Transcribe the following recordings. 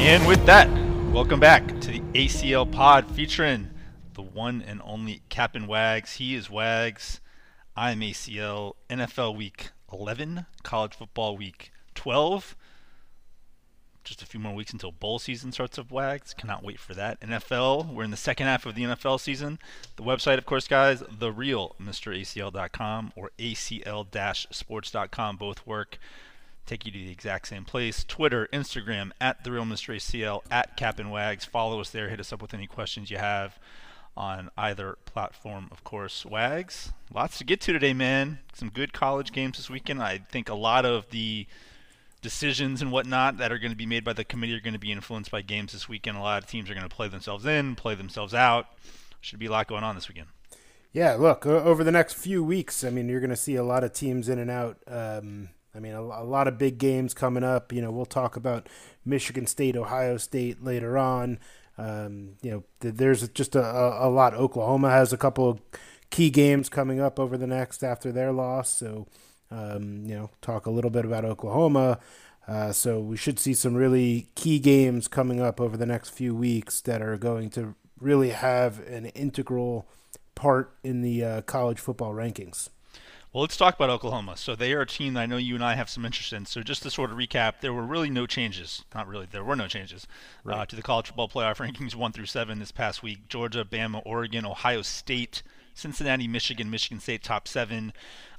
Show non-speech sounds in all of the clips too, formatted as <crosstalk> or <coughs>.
And with that, welcome back to the ACL Pod featuring the one and only Captain Wags. He is Wags. I'm ACL. NFL Week 11, College Football Week 12. Just a few more weeks until bowl season starts up, Wags. Cannot wait for that. NFL, we're in the second half of the NFL season. The website, of course, guys, the real MrACL.com or ACL-sports.com both work take you to the exact same place. Twitter, Instagram, at the real Mr. ACL, at Captain Wags. Follow us there. Hit us up with any questions you have on either platform, of course. Wags, lots to get to today, man. Some good college games this weekend. I think a lot of the decisions and whatnot that are going to be made by the committee are going to be influenced by games this weekend. A lot of teams are going to play themselves in, play themselves out. Should be a lot going on this weekend. Yeah, look, over the next few weeks, I mean, you're going to see a lot of teams in and out. Um, I mean, a, a, lot of big games coming up. You know, we'll talk about Michigan State, Ohio State later on. Um, you know, th- there's just a, a, lot. Oklahoma has a couple of key games coming up over the next after their loss. So, um, you know, talk a little bit about Oklahoma. Uh, so we should see some really key games coming up over the next few weeks that are going to really have an integral part in the uh, college football rankings. Well, let's talk about Oklahoma. So they are a team that I know you and I have some interest in. So just to sort of recap, there were really no changes. Not really, there were no changes uh, right. uh, to the college football playoff <laughs> rankings one through seven this past week. Georgia, Bama, Oregon, Ohio State, Cincinnati, Michigan, Michigan State top seven.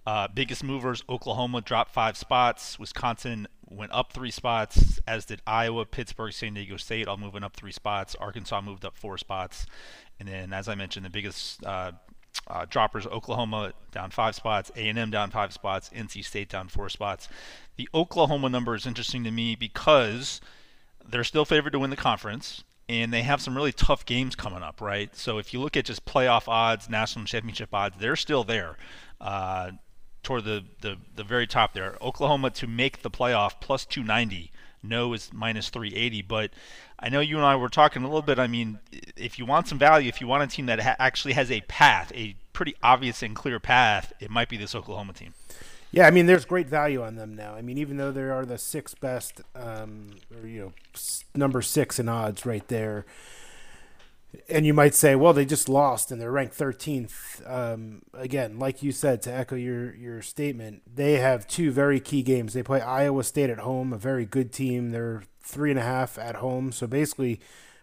Uh, biggest movers: Oklahoma dropped five spots. Wisconsin went up three spots, as did Iowa, Pittsburgh, San Diego State, all moving up three spots. Arkansas moved up four spots, and then, as I mentioned, the biggest uh, uh, droppers Oklahoma down five spots, A&M down five spots, NC State down four spots. The Oklahoma number is interesting to me because they're still favored to win the conference, and they have some really tough games coming up, right? So if you look at just playoff odds, national championship odds, they're still there. Uh, toward the, the, the very top there. Oklahoma to make the playoff plus 290 no is minus 380. But I know you and I were talking a little bit. I mean, if you want some value, if you want a team that ha- actually has a path, a pretty obvious and clear path, it might be this Oklahoma team. Yeah, I mean, there's great value on them now. I mean, even though they are the sixth best, um, or you know, number six in odds right there, and you might say, well, they just lost and they're ranked 13th. Um, again, like you said, to echo your your statement, they have two very key games. They play Iowa State at home, a very good team. They're three and a half at home, so basically.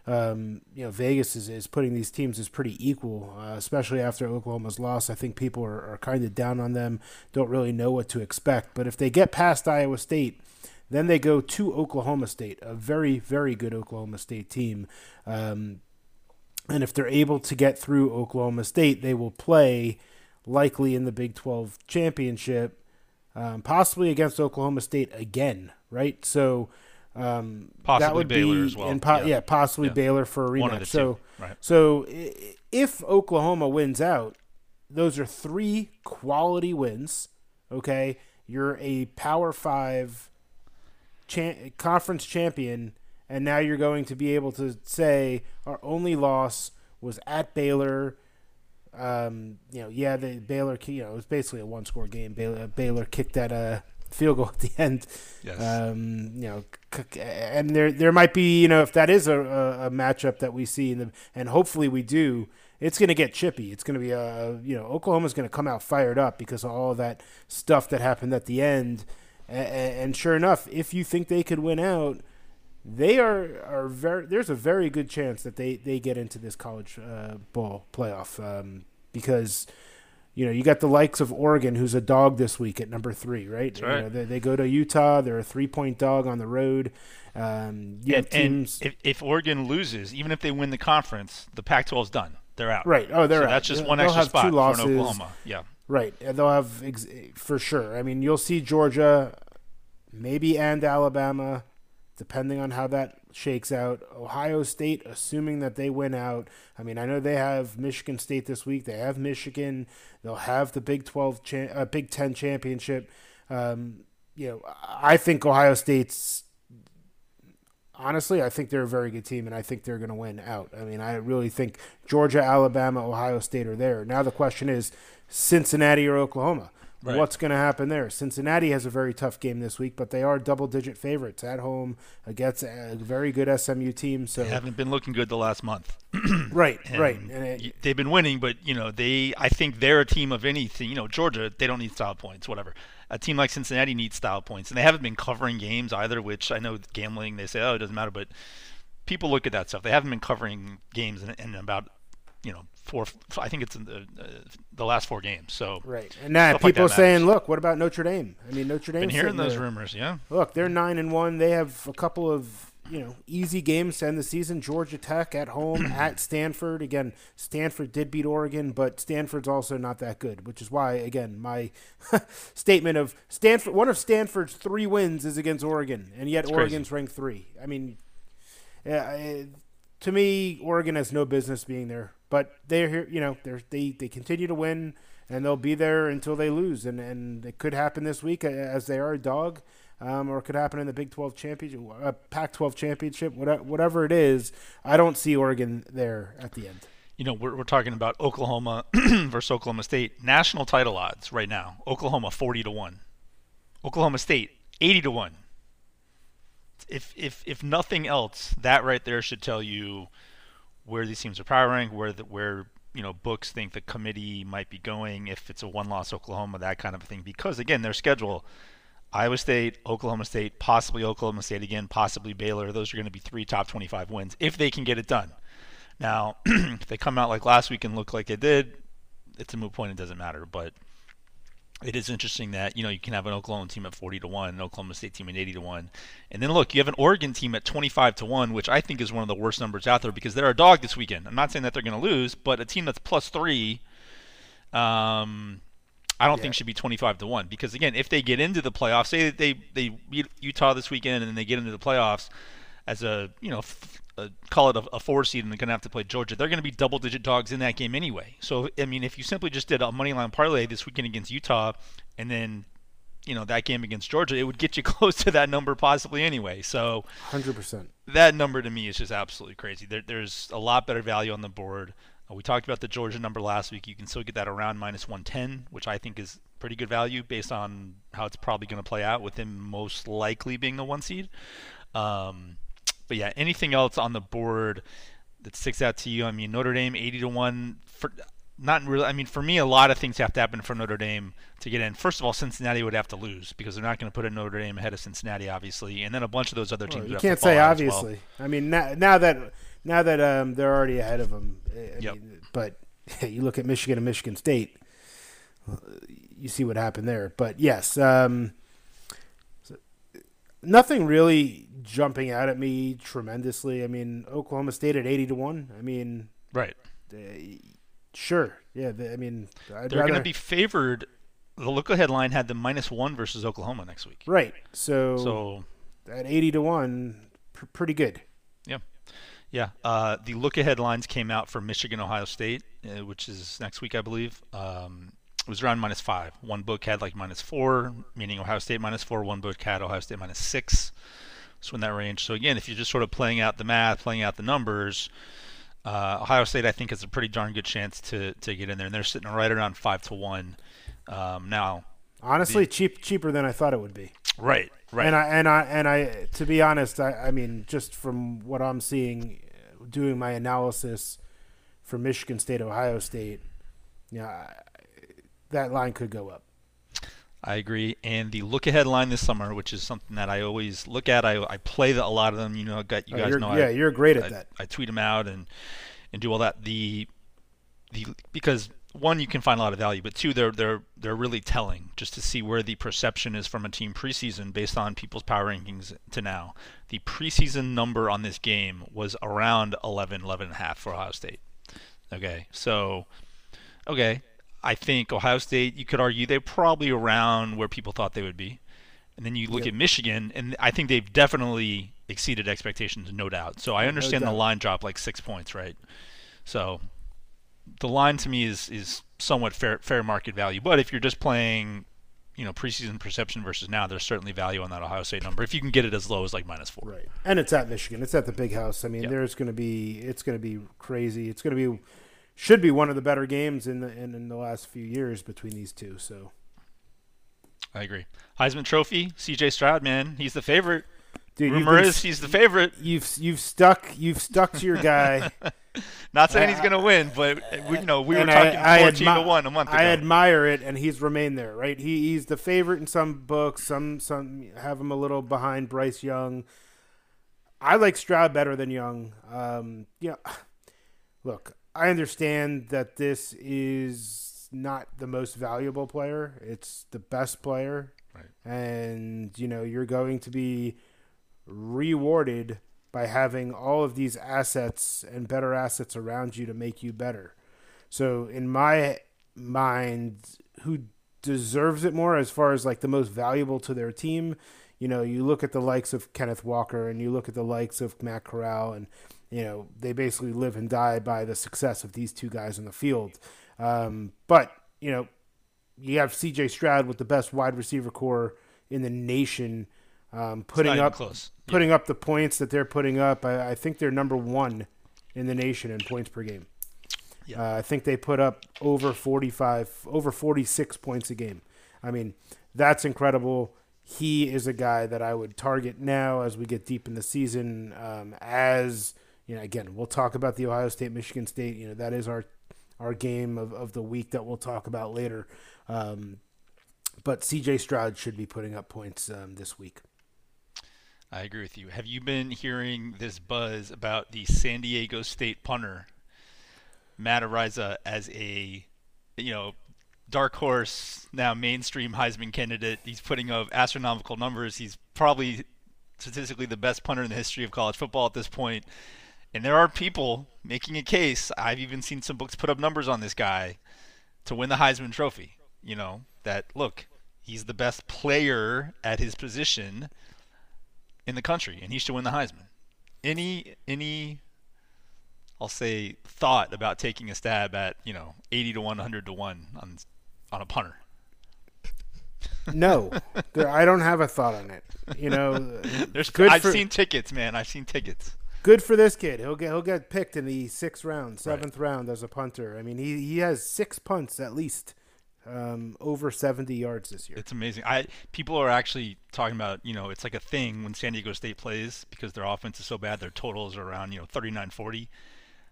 Um, you know, Vegas is, is putting these teams as pretty equal, uh, especially after Oklahoma's loss. I think people are, are kind of down on them, don't really know what to expect. But if they get past Iowa State, then they go to Oklahoma State, a very, very good Oklahoma State team. Um, and if they're able to get through Oklahoma State, they will play likely in the Big 12 championship, um, possibly against Oklahoma State again, right? So um, possibly that would Baylor be, as well. Po- yeah. yeah. possibly yeah. Baylor for a rematch. So, right. so if Oklahoma wins out, those are three quality wins. Okay, you're a Power Five cha- conference champion and now you're going to be able to say our only loss was at Baylor. Um, you know, yeah, the Baylor, you know, it was basically a one-score game. Baylor, Baylor kicked that uh, field goal <laughs> at the end. Yes. Um, you know, and there there might be, you know, if that is a, a, matchup that we see, in the, and hopefully we do, it's going to get chippy. It's going to be a, you know, Oklahoma's going to come out fired up because of all that stuff that happened at the end. And, and sure enough, if you think they could win out – they are are very. There's a very good chance that they they get into this college uh, ball playoff um, because you know you got the likes of Oregon, who's a dog this week at number three, right? Right. You know, they, they, go to Utah. They're a three point dog on the road. Um, and, teams, and if, if Oregon loses, even if they win the conference, the Pac-12 is done. They're out. Right. Oh, they're so out. That's just one extra spot for Oklahoma. Yeah. Right. And they'll have ex- for sure. I mean, you'll see Georgia, maybe and Alabama depending on how that shakes out. Ohio State, assuming that they win out. I mean, I know they have Michigan State this week. They have Michigan. They'll have the Big Twelve, cha- uh, Big Ten championship. Um, you know, I think Ohio State's. Honestly, I think they're a very good team, and I think they're going to win out. I mean, I really think Georgia, Alabama, Ohio State are there. Now the question is Cincinnati or Oklahoma. Right. What's going to happen there? Cincinnati has a very tough game this week, but they are double-digit favorites at home against a very good SMU team. So they haven't been looking good the last month. <clears throat> right, and right. And it, they've been winning, but you know they. I think they're a team of anything. You know, Georgia, they don't need style points, whatever. A team like Cincinnati needs style points, and they haven't been covering games either. Which I know gambling, they say, oh, it doesn't matter, but people look at that stuff. They haven't been covering games in, in about you know four. I think it's in the uh, the last four games. So right, and now people like saying, look, what about Notre Dame? I mean, Notre Dame. Been hearing those there. rumors, yeah. Look, they're nine and one. They have a couple of you know easy games to end the season. Georgia Tech at home <clears throat> at Stanford. Again, Stanford did beat Oregon, but Stanford's also not that good, which is why again my <laughs> statement of Stanford. One of Stanford's three wins is against Oregon, and yet Oregon's ranked three. I mean. Yeah, to me, Oregon has no business being there. But they're here, you know, they're, they they continue to win, and they'll be there until they lose. And and it could happen this week as they are a dog, um, or it could happen in the Big 12 championship, uh, Pac-12 championship, whatever, whatever it is. I don't see Oregon there at the end. You know, we're, we're talking about Oklahoma <clears throat> versus Oklahoma State. National title odds right now: Oklahoma 40 to one, Oklahoma State 80 to one if if if nothing else, that right there should tell you where these teams are powering, where the, where you know books think the committee might be going if it's a one-loss Oklahoma, that kind of thing. Because again, their schedule: Iowa State, Oklahoma State, possibly Oklahoma State again, possibly Baylor. Those are going to be three top 25 wins if they can get it done. Now, <clears throat> if they come out like last week and look like they did, it's a moot point. It doesn't matter. But it is interesting that you know you can have an Oklahoma team at 40 to one, an Oklahoma State team at 80 to one, and then look, you have an Oregon team at 25 to one, which I think is one of the worst numbers out there because they're a dog this weekend. I'm not saying that they're going to lose, but a team that's plus three, um, I don't yeah. think should be 25 to one because again, if they get into the playoffs, say that they they beat Utah this weekend and then they get into the playoffs as a you know uh, call it a, a, four seed and they're going to have to play Georgia, they're going to be double digit dogs in that game anyway. So, I mean, if you simply just did a money line parlay this weekend against Utah and then, you know, that game against Georgia, it would get you <laughs> close to that number possibly anyway. So, 100%. That number to me is just absolutely crazy. There, there's a lot better value on the board. Uh, we talked about the Georgia number last week. You can still get that around minus 110, which I think is pretty good value based on how it's probably going to play out with him most likely being the one seed. Um, but yeah, anything else on the board that sticks out to you? I mean, Notre Dame 80 to one for not really. I mean, for me, a lot of things have to happen for Notre Dame to get in. First of all, Cincinnati would have to lose because they're not going to put a Notre Dame ahead of Cincinnati, obviously, and then a bunch of those other teams. Well, you can't say obviously. Well. I mean, now, now that now that um, they're already ahead of them, I yep. mean, but <laughs> you look at Michigan and Michigan State, you see what happened there. But yes, um, nothing really jumping out at me tremendously. I mean, Oklahoma State at eighty to one. I mean, right? Uh, sure, yeah. They, I mean, I'd they're rather... going to be favored. The look ahead line had the minus one versus Oklahoma next week. Right. So, so at eighty to one, pr- pretty good. Yeah. Yeah, uh, the look ahead lines came out for Michigan, Ohio State, uh, which is next week, I believe. Um, it was around minus five. One book had like minus four, meaning Ohio State minus four. One book had Ohio State minus six. So in that range. So again, if you're just sort of playing out the math, playing out the numbers, uh, Ohio State I think has a pretty darn good chance to to get in there, and they're sitting right around five to one um, now. Honestly, the, cheap cheaper than I thought it would be. Right, right. And I and I and I to be honest, I, I mean just from what I'm seeing, doing my analysis for Michigan State, Ohio State, yeah, that line could go up. I agree. And the look ahead line this summer, which is something that I always look at, I, I play the, a lot of them. You know, got you oh, guys oh, know. Yeah, I, you're great at I, that. I tweet them out and and do all that. The the because one you can find a lot of value, but two they're they're they're really telling just to see where the perception is from a team preseason based on people's power rankings to now. The preseason number on this game was around 11, 11 and a half for Ohio State. Okay, so okay, I think Ohio State, you could argue they're probably around where people thought they would be. And then you look yep. at Michigan, and I think they've definitely exceeded expectations, no doubt. So I understand no the line drop like six points, right? So the line to me is is somewhat fair fair market value. But if you're just playing, you know, preseason perception versus now, there's certainly value on that Ohio State number if you can get it as low as like minus four. Right, and it's at Michigan. It's at the Big House. I mean, yep. there's going to be it's going to be crazy. It's going to be should be one of the better games in the in, in the last few years between these two. So. I agree. Heisman Trophy, C.J. Stroud, man, he's the favorite. Dude, Rumor is he's the favorite. You've you've stuck you've stuck to your guy. <laughs> Not saying he's going to win, but we, you know we were talking I, I fourteen admi- to one a month ago. I admire it, and he's remained there. Right, he, he's the favorite in some books. Some some have him a little behind Bryce Young. I like Stroud better than Young. Um, know, <sighs> look, I understand that this is not the most valuable player. It's the best player, right. and you know you're going to be rewarded by having all of these assets and better assets around you to make you better. So in my mind, who deserves it more as far as like the most valuable to their team, you know, you look at the likes of Kenneth Walker and you look at the likes of Matt Corral and you know, they basically live and die by the success of these two guys in the field. Um, but, you know, you have CJ Stroud with the best wide receiver corps in the nation um, putting up close. putting yeah. up the points that they're putting up. I, I, think they're number one in the nation in points per game. Yeah. Uh, I think they put up over 45, over 46 points a game. I mean, that's incredible. He is a guy that I would target now as we get deep in the season. Um, as you know, again, we'll talk about the Ohio State, Michigan State. You know, that is our our game of, of the week that we'll talk about later. Um, but CJ Stroud should be putting up points um, this week. I agree with you. Have you been hearing this buzz about the San Diego State punter Matt Araiza, as a, you know, dark horse now mainstream Heisman candidate? He's putting up astronomical numbers. He's probably statistically the best punter in the history of college football at this point. And there are people making a case. I've even seen some books put up numbers on this guy to win the Heisman Trophy. You know that look, he's the best player at his position in the country, and he should win the Heisman. Any any I'll say thought about taking a stab at you know 80 to 100 to one on on a punter. No, I don't have a thought on it. You know, <laughs> There's, Good I've for, seen tickets, man. I've seen tickets. Good for this kid. He'll get he'll get picked in the sixth round, seventh right. round as a punter. I mean, he he has six punts at least um, over 70 yards this year. It's amazing. I people are actually talking about you know it's like a thing when San Diego State plays because their offense is so bad. Their totals are around you know 39-40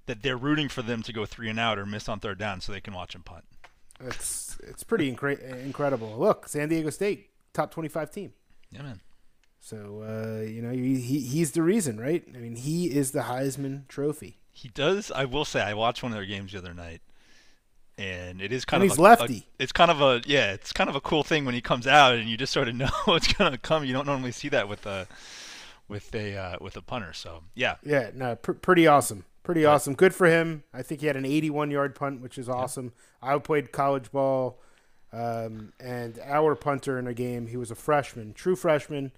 that they're rooting for them to go three and out or miss on third down so they can watch them punt. It's it's pretty incre- incredible. Look, San Diego State top 25 team. Yeah, man. So uh, you know he, he's the reason, right? I mean, he is the Heisman Trophy. He does. I will say, I watched one of their games the other night and it is kind and of he's a, lefty. A, it's kind of a yeah, it's kind of a cool thing when he comes out and you just sort of <laughs> know what's gonna come. You don't normally see that with a with a uh, with a punter. So yeah, yeah, no, pr- pretty awesome, pretty but, awesome. Good for him. I think he had an 81 yard punt, which is awesome. Yeah. I played college ball, um, and our punter in a game, he was a freshman, true freshman.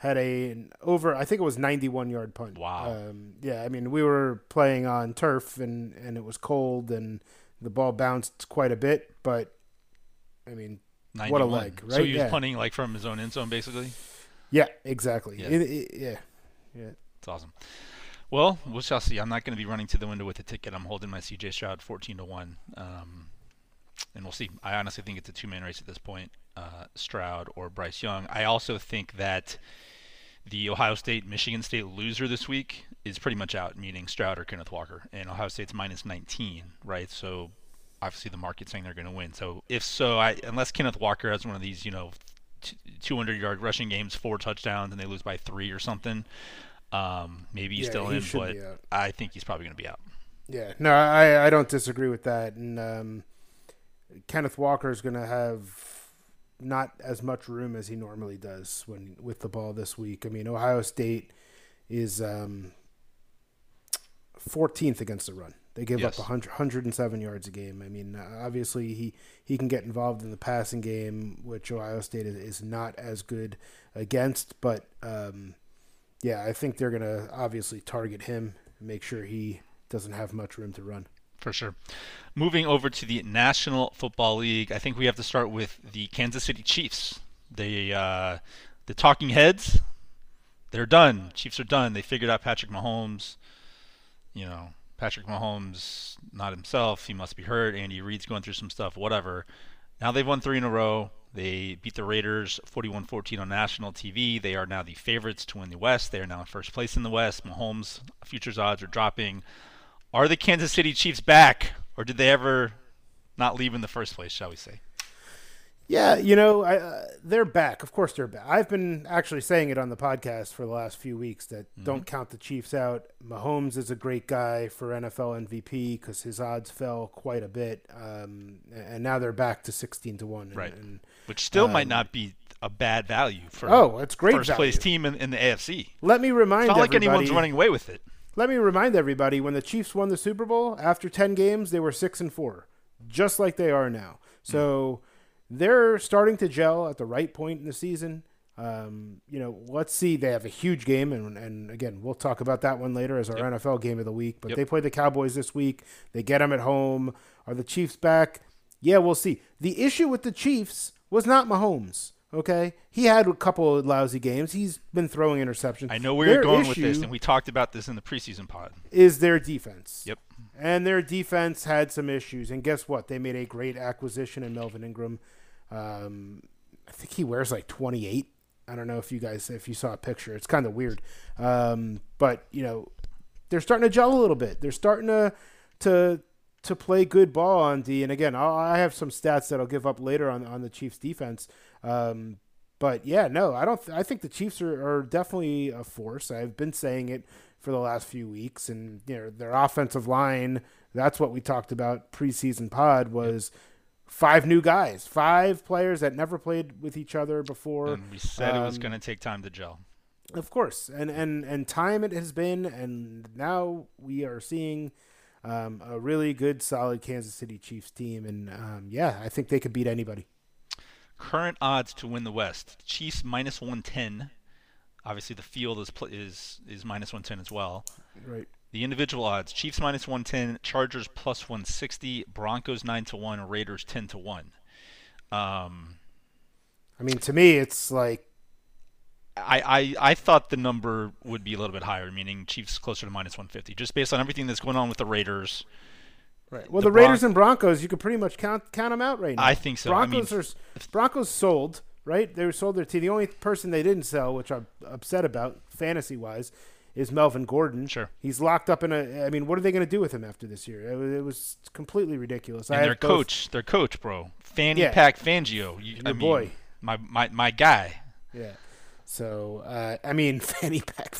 Had a an over, I think it was 91 yard punt. Wow. Um, yeah, I mean, we were playing on turf and, and it was cold and the ball bounced quite a bit, but I mean, 91. what a leg, right? So he was yeah. punting like from his own end zone, basically. Yeah, exactly. Yeah, it, it, yeah, yeah. It's awesome. Well, we shall see. I'm not going to be running to the window with a ticket. I'm holding my CJ Stroud 14 to one, um, and we'll see. I honestly think it's a two-man race at this point, uh, Stroud or Bryce Young. I also think that the Ohio State Michigan State loser this week is pretty much out, meaning Stroud or Kenneth Walker, and Ohio State's minus 19, right? So obviously the market's saying they're going to win. So if so, I, unless Kenneth Walker has one of these, you know, 200 yard rushing games, four touchdowns, and they lose by three or something, um, maybe he's yeah, still he in, but I think he's probably going to be out. Yeah, no, I, I don't disagree with that. And um, Kenneth Walker is going to have not as much room as he normally does when with the ball this week. I mean, Ohio State is um, 14th against the run. They give yes. up 100, 107 yards a game. I mean, uh, obviously he, he can get involved in the passing game, which Ohio State is, is not as good against. But um, yeah, I think they're going to obviously target him and make sure he doesn't have much room to run. For sure. Moving over to the National Football League, I think we have to start with the Kansas City Chiefs. They, uh, the talking heads, they're done. Chiefs are done. They figured out Patrick Mahomes. You know, Patrick Mahomes, not himself. He must be hurt. Andy Reid's going through some stuff. Whatever. Now they've won three in a row. They beat the Raiders 41 14 on national TV. They are now the favorites to win the West. They are now in first place in the West. Mahomes' futures odds are dropping. Are the Kansas City Chiefs back, or did they ever not leave in the first place, shall we say? Yeah, you know, I, uh, they're back. Of course, they're back. I've been actually saying it on the podcast for the last few weeks that mm-hmm. don't count the Chiefs out. Mahomes is a great guy for NFL MVP because his odds fell quite a bit, um, and now they're back to sixteen to one. Right, and, which still um, might not be a bad value for oh, it's great first value. place team in, in, the AFC. Let me remind it's not like anyone's running away with it. Let me remind everybody when the Chiefs won the Super Bowl after ten games, they were six and four, just like they are now. So. Mm they're starting to gel at the right point in the season. Um, you know, let's see. They have a huge game, and, and again, we'll talk about that one later as our yep. NFL game of the week. But yep. they play the Cowboys this week. They get them at home. Are the Chiefs back? Yeah, we'll see. The issue with the Chiefs was not Mahomes. Okay, he had a couple of lousy games. He's been throwing interceptions. I know where their you're going with this, and we talked about this in the preseason pod. Is their defense? Yep. And their defense had some issues, and guess what? They made a great acquisition in Melvin Ingram. Um, I think he wears like 28. I don't know if you guys if you saw a picture. It's kind of weird. Um, but you know, they're starting to gel a little bit. They're starting to to to play good ball on D. And again, I'll, i have some stats that I'll give up later on on the Chiefs defense. Um, but yeah, no, I don't. Th- I think the Chiefs are, are definitely a force. I've been saying it for the last few weeks, and you know their offensive line. That's what we talked about preseason pod was five new guys, five players that never played with each other before. And we said um, it was um, going to take time to gel. Of course, and and and time it has been, and now we are seeing um, a really good, solid Kansas City Chiefs team, and um, yeah, I think they could beat anybody. Current odds to win the West: Chiefs minus one ten. Obviously, the field is is is minus one ten as well. Right. The individual odds: Chiefs minus 110, Chargers plus 160, Broncos 9 to 1, Raiders 10 to 1. Um, I mean, to me, it's like I, I, I thought the number would be a little bit higher, meaning Chiefs closer to minus 150, just based on everything that's going on with the Raiders. Right. Well, the, the Raiders Bron- and Broncos, you could pretty much count count them out right now. I think so. Broncos I mean, are Broncos sold, right? They were sold their team. The only person they didn't sell, which I'm upset about, fantasy wise, is Melvin Gordon. Sure. He's locked up in a. I mean, what are they going to do with him after this year? It was, it was completely ridiculous. And their coach, both, their coach, bro, Fanny yeah. Pack Fangio. You, Your I mean, boy, my my my guy. Yeah. So uh, I mean, <laughs> Fanny Pack.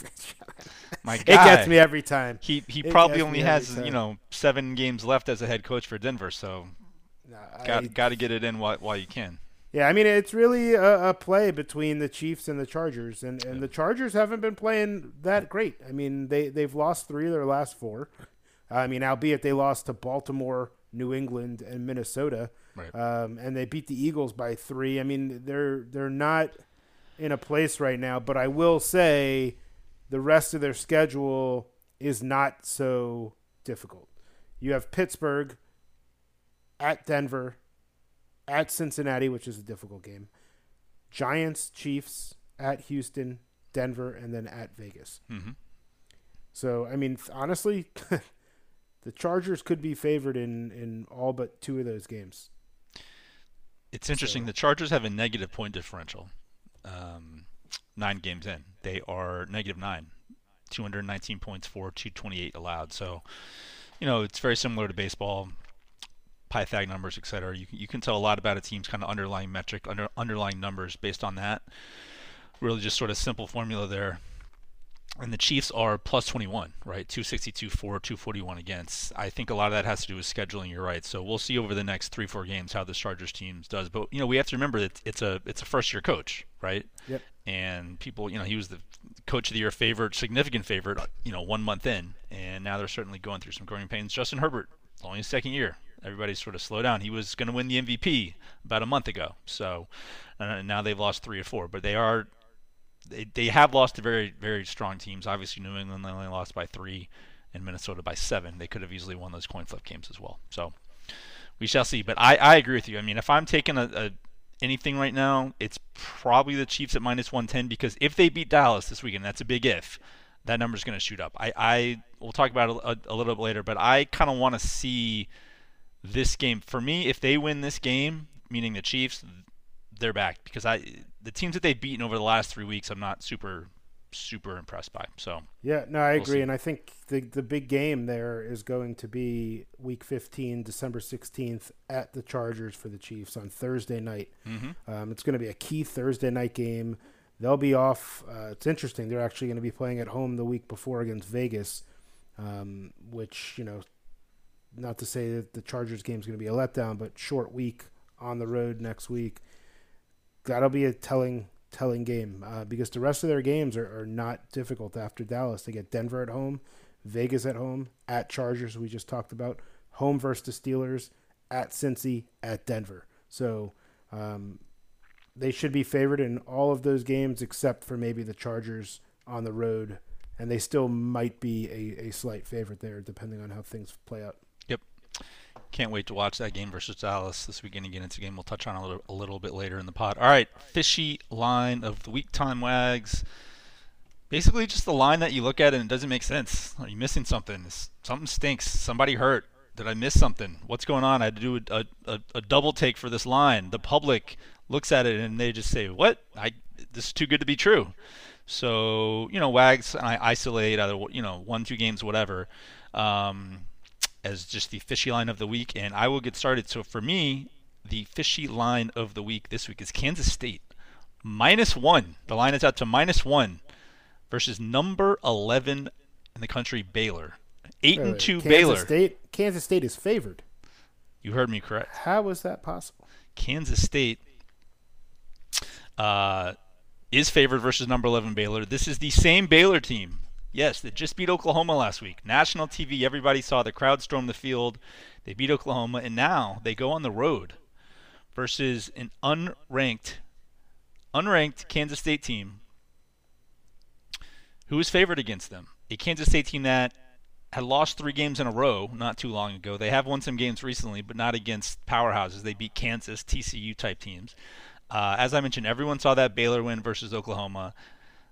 My guy. It gets me every time. He he it probably only has you know seven games left as a head coach for Denver, so no, got got to get it in while while you can. Yeah, I mean it's really a, a, play between the Chiefs and the Chargers, and, and yeah. the Chargers haven't been playing that great. I mean they they've lost three of their last four. I mean, albeit they lost to Baltimore, New England, and Minnesota, right. um, and they beat the Eagles by three. I mean they're they're not in a place right now, but I will say the rest of their schedule is not so difficult. You have Pittsburgh at Denver at Cincinnati, which is a difficult game. Giants, Chiefs, at Houston, Denver, and then at Vegas. Mm-hmm. So, I mean, honestly, <laughs> the Chargers could be favored in, in all but two of those games. It's interesting. So. The Chargers have a negative point differential. Um, nine games in, they are negative nine, 219 points for 228 allowed. So, you know, it's very similar to baseball. Pythag numbers, etc. You, you can tell a lot about a team's kind of underlying metric, under, underlying numbers based on that. Really, just sort of simple formula there. And the Chiefs are plus 21, right? 262 for, 241 against. I think a lot of that has to do with scheduling. You're right. So we'll see over the next three, four games how the Chargers teams does. But you know, we have to remember that it's a it's a first year coach, right? Yep. And people, you know, he was the coach of the year favorite, significant favorite, you know, one month in, and now they're certainly going through some growing pains. Justin Herbert, only his second year, everybody sort of slow down. He was going to win the MVP about a month ago. So uh, now they've lost three or four, but they are they, they have lost to very very strong teams. Obviously, New England they only lost by three, and Minnesota by seven. They could have easily won those coin flip games as well. So we shall see. But I, I agree with you. I mean, if I'm taking a, a anything right now, it's probably the Chiefs at minus 110 because if they beat Dallas this weekend, that's a big if. That number's going to shoot up. I, I we'll talk about it a, a little bit later, but I kind of want to see this game. For me, if they win this game, meaning the Chiefs, they're back because I the teams that they've beaten over the last three weeks, I'm not super super impressed by. So yeah, no, I we'll agree, see. and I think the the big game there is going to be Week 15, December 16th at the Chargers for the Chiefs on Thursday night. Mm-hmm. Um, it's going to be a key Thursday night game. They'll be off. Uh, it's interesting. They're actually going to be playing at home the week before against Vegas, um, which you know, not to say that the Chargers game is going to be a letdown, but short week on the road next week. That'll be a telling telling game uh, because the rest of their games are, are not difficult after Dallas. They get Denver at home, Vegas at home, at Chargers, we just talked about, home versus the Steelers, at Cincy, at Denver. So um, they should be favored in all of those games except for maybe the Chargers on the road. And they still might be a, a slight favorite there, depending on how things play out. Can't wait to watch that game versus Dallas this weekend again. It's a game we'll touch on a little, a little bit later in the pod. All right, fishy line of the week time wags. Basically, just the line that you look at and it doesn't make sense. Are you missing something? Something stinks. Somebody hurt. Did I miss something? What's going on? I had to do a, a, a double take for this line. The public looks at it and they just say, "What? I this is too good to be true." So you know, wags and I isolate either you know one two games whatever. Um, as just the fishy line of the week, and I will get started. So for me, the fishy line of the week this week is Kansas State minus one. The line is out to minus one versus number eleven in the country, Baylor. Eight and two Kansas Baylor. State, Kansas State is favored. You heard me correct. How is that possible? Kansas State uh, is favored versus number 11 Baylor. This is the same Baylor team Yes, they just beat Oklahoma last week. National TV, everybody saw the crowd storm the field. They beat Oklahoma, and now they go on the road versus an unranked, unranked Kansas State team who is favored against them. A Kansas State team that had lost three games in a row not too long ago. They have won some games recently, but not against powerhouses. They beat Kansas, TCU type teams. Uh, as I mentioned, everyone saw that Baylor win versus Oklahoma.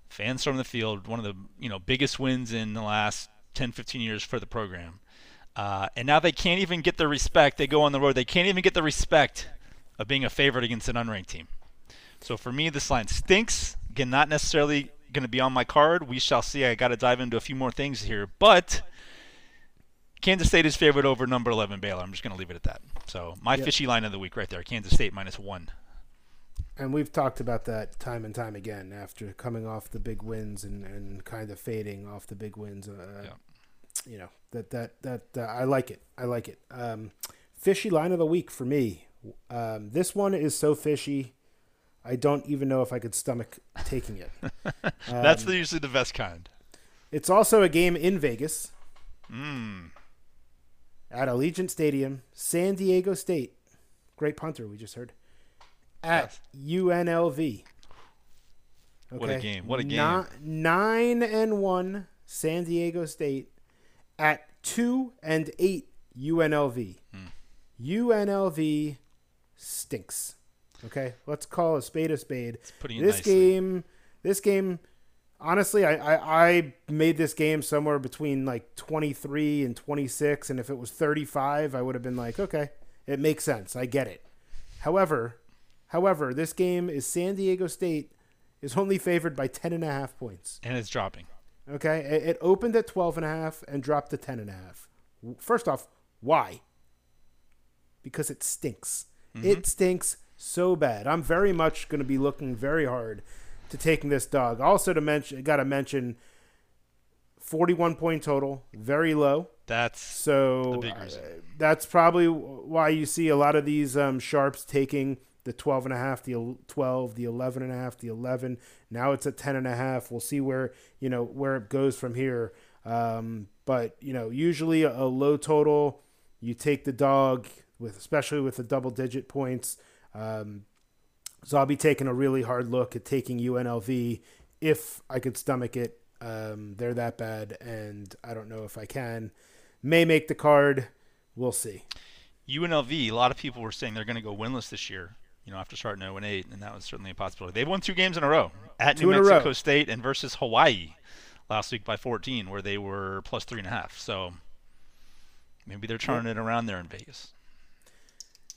Fans storm the field, one of the you know biggest wins in the last 10, 15 years for the program. Uh, and now they can't even get the respect. They go on the road. They can't even get the respect of being a favorite against an unranked team. So for me, this line stinks. Again, not necessarily going to be on my card. We shall see. I got to dive into a few more things here, but Kansas State is favored over number 11 Baylor. I'm just going to leave it at that. So my yep. fishy line of the week right there: Kansas State minus one and we've talked about that time and time again after coming off the big wins and, and kind of fading off the big wins. Uh, yeah. You know that that that uh, I like it. I like it. Um, fishy line of the week for me. Um, this one is so fishy. I don't even know if I could stomach taking it. <laughs> Um, That's the, usually the best kind. It's also a game in Vegas. Mm. At Allegiant Stadium, San Diego State. Great punter, we just heard at UNLV. Okay. What a game! What a game! Nine, nine and one San Diego State at two and eight UNLV. Hmm. UNLV stinks. Okay, let's call a spade a spade. This nicely. game, this game, honestly, I, I, I made this game somewhere between like 23 and 26, and if it was 35, I would have been like, okay, it makes sense. I get it. However, However, this game is San Diego State is only favored by 10 and a half points. And it's dropping. Okay, it, opened at 12 and a half and dropped to 10 and a half. First off, why? Because it stinks. Mm-hmm. It stinks so bad. I'm very much going to be looking very hard to taking this dog. Also to mention, got to mention 41 point total, very low. That's so uh, that's probably why you see a lot of these um, sharps taking the 12 and a half, the 12, the 11 and a half, the 11. Now it's at 10 and a half. We'll see where, you know, where it goes from here. Um, but, you know, usually a, low total, you take the dog with, especially with the double digit points. Um, so I'll be taking a really hard look at taking UNLV if I could stomach it. Um, they're that bad, and I don't know if I can. May make the card. We'll see. UNLV. A lot of people were saying they're going to go winless this year. You know, after starting 0 and 8, and that was certainly a possibility. They've won two games in a row at two New Mexico State and versus Hawaii last week by 14, where they were plus three and a half. So maybe they're turning it around there in Vegas.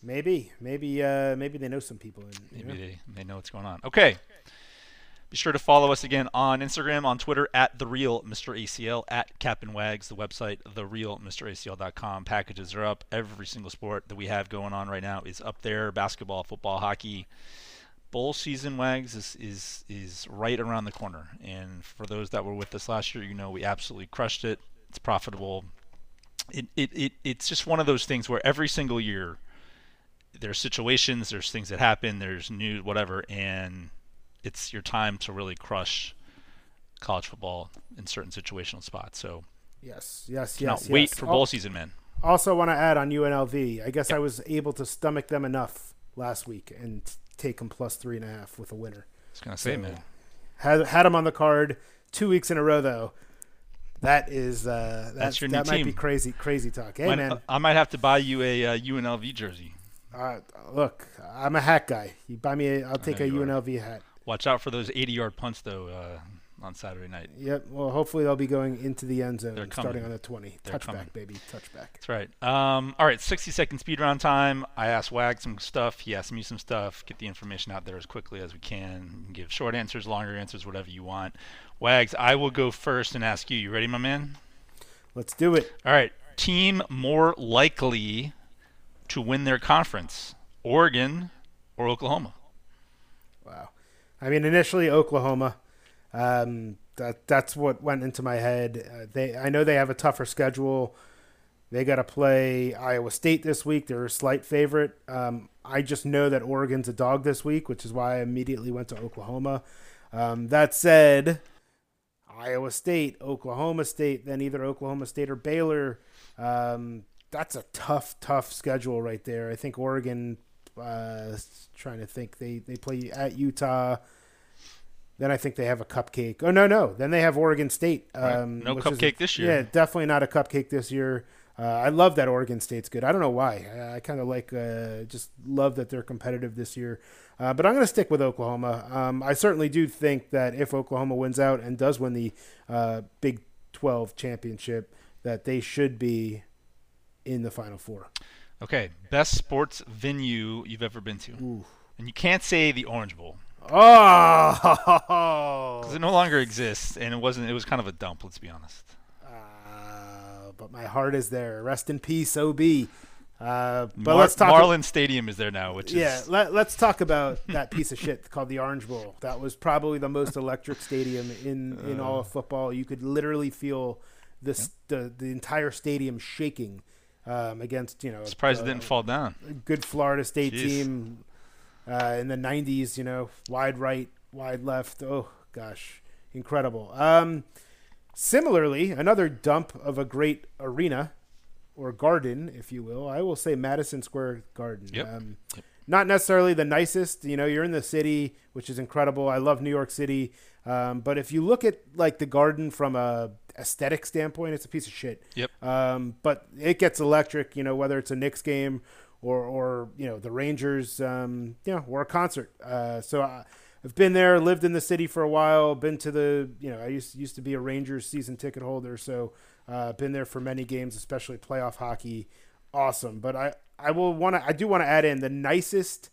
Maybe, maybe, uh, maybe they know some people. In, maybe know? they they know what's going on. Okay. Be sure to follow us again on Instagram, on Twitter at the real Mr. ACL, at Captain Wags, the website therealmracl.com. Packages are up. Every single sport that we have going on right now is up there: basketball, football, hockey. Bowl season, Wags is is is right around the corner. And for those that were with us last year, you know we absolutely crushed it. It's profitable. It it, it it's just one of those things where every single year there's situations, there's things that happen, there's new whatever, and it's your time to really crush college football in certain situational spots. So yes, yes, yes. yes. Wait for bowl season, man. Also, want to add on UNLV. I guess yep. I was able to stomach them enough last week and take them plus three and a half with a winner. I was gonna say, so, man. Had had them on the card two weeks in a row though. That is uh, that's your new that team. might be crazy, crazy talk. Hey man, I might have to buy you a uh, UNLV jersey. Uh, look, I'm a hat guy. You buy me, a, I'll take a UNLV are. hat. Watch out for those 80-yard punts though uh, on Saturday night. Yep. Well, hopefully they'll be going into the end zone starting on the 20. They're touchback, coming. baby, touchback. That's right. Um, all right, 60 second speed round time. I asked Wag some stuff. He asked me some stuff. Get the information out there as quickly as we can. Give short answers, longer answers, whatever you want. Wags, I will go first and ask you. You ready, my man? Let's do it. All right. Team more likely to win their conference. Oregon, or Oklahoma? I mean, initially Oklahoma. Um, that that's what went into my head. Uh, they I know they have a tougher schedule. They got to play Iowa State this week. They're a slight favorite. Um, I just know that Oregon's a dog this week, which is why I immediately went to Oklahoma. Um, that said, Iowa State, Oklahoma State, then either Oklahoma State or Baylor. Um, that's a tough, tough schedule right there. I think Oregon uh, trying to think. They they play at Utah. Then I think they have a cupcake. Oh no, no. Then they have Oregon State. Um, right. No cupcake is, this year. Yeah, definitely not a cupcake this year. Uh, I love that Oregon State's good. I don't know why. I, I kind of like, uh, just love that they're competitive this year. Uh, but I'm going to stick with Oklahoma. Um, I certainly do think that if Oklahoma wins out and does win the uh, Big 12 championship, that they should be in the Final Four. Okay, best sports venue you've ever been to, Ooh. and you can't say the Orange Bowl. Oh, because it no longer exists, and it wasn't. It was kind of a dump. Let's be honest. Uh, but my heart is there. Rest in peace, OB. Uh, but Mar- let's talk. Marlin Stadium is there now, which yeah. Is... Let, us talk about that piece of shit called the Orange Bowl. That was probably the most electric stadium in in all of football. You could literally feel this the the entire stadium shaking um, against you know. Surprised uh, it didn't fall down. good Florida State Jeez. team uh, in the '90s. You know, wide right, wide left. Oh gosh, incredible. Um, similarly, another dump of a great arena or garden, if you will. I will say Madison Square Garden. Yep. Um, yep. Not necessarily the nicest. You know, you're in the city, which is incredible. I love New York City. Um, but if you look at like the garden from a aesthetic standpoint, it's a piece of shit. Yep. Um, but it gets electric, you know, whether it's a Knicks game or, or you know, the Rangers, um, you know, or a concert. Uh, so I, have been there, lived in the city for a while, been to the, you know, I used, used to be a Rangers season ticket holder. So uh, been there for many games, especially playoff hockey. Awesome. But I, I will want to, I do want to add in the nicest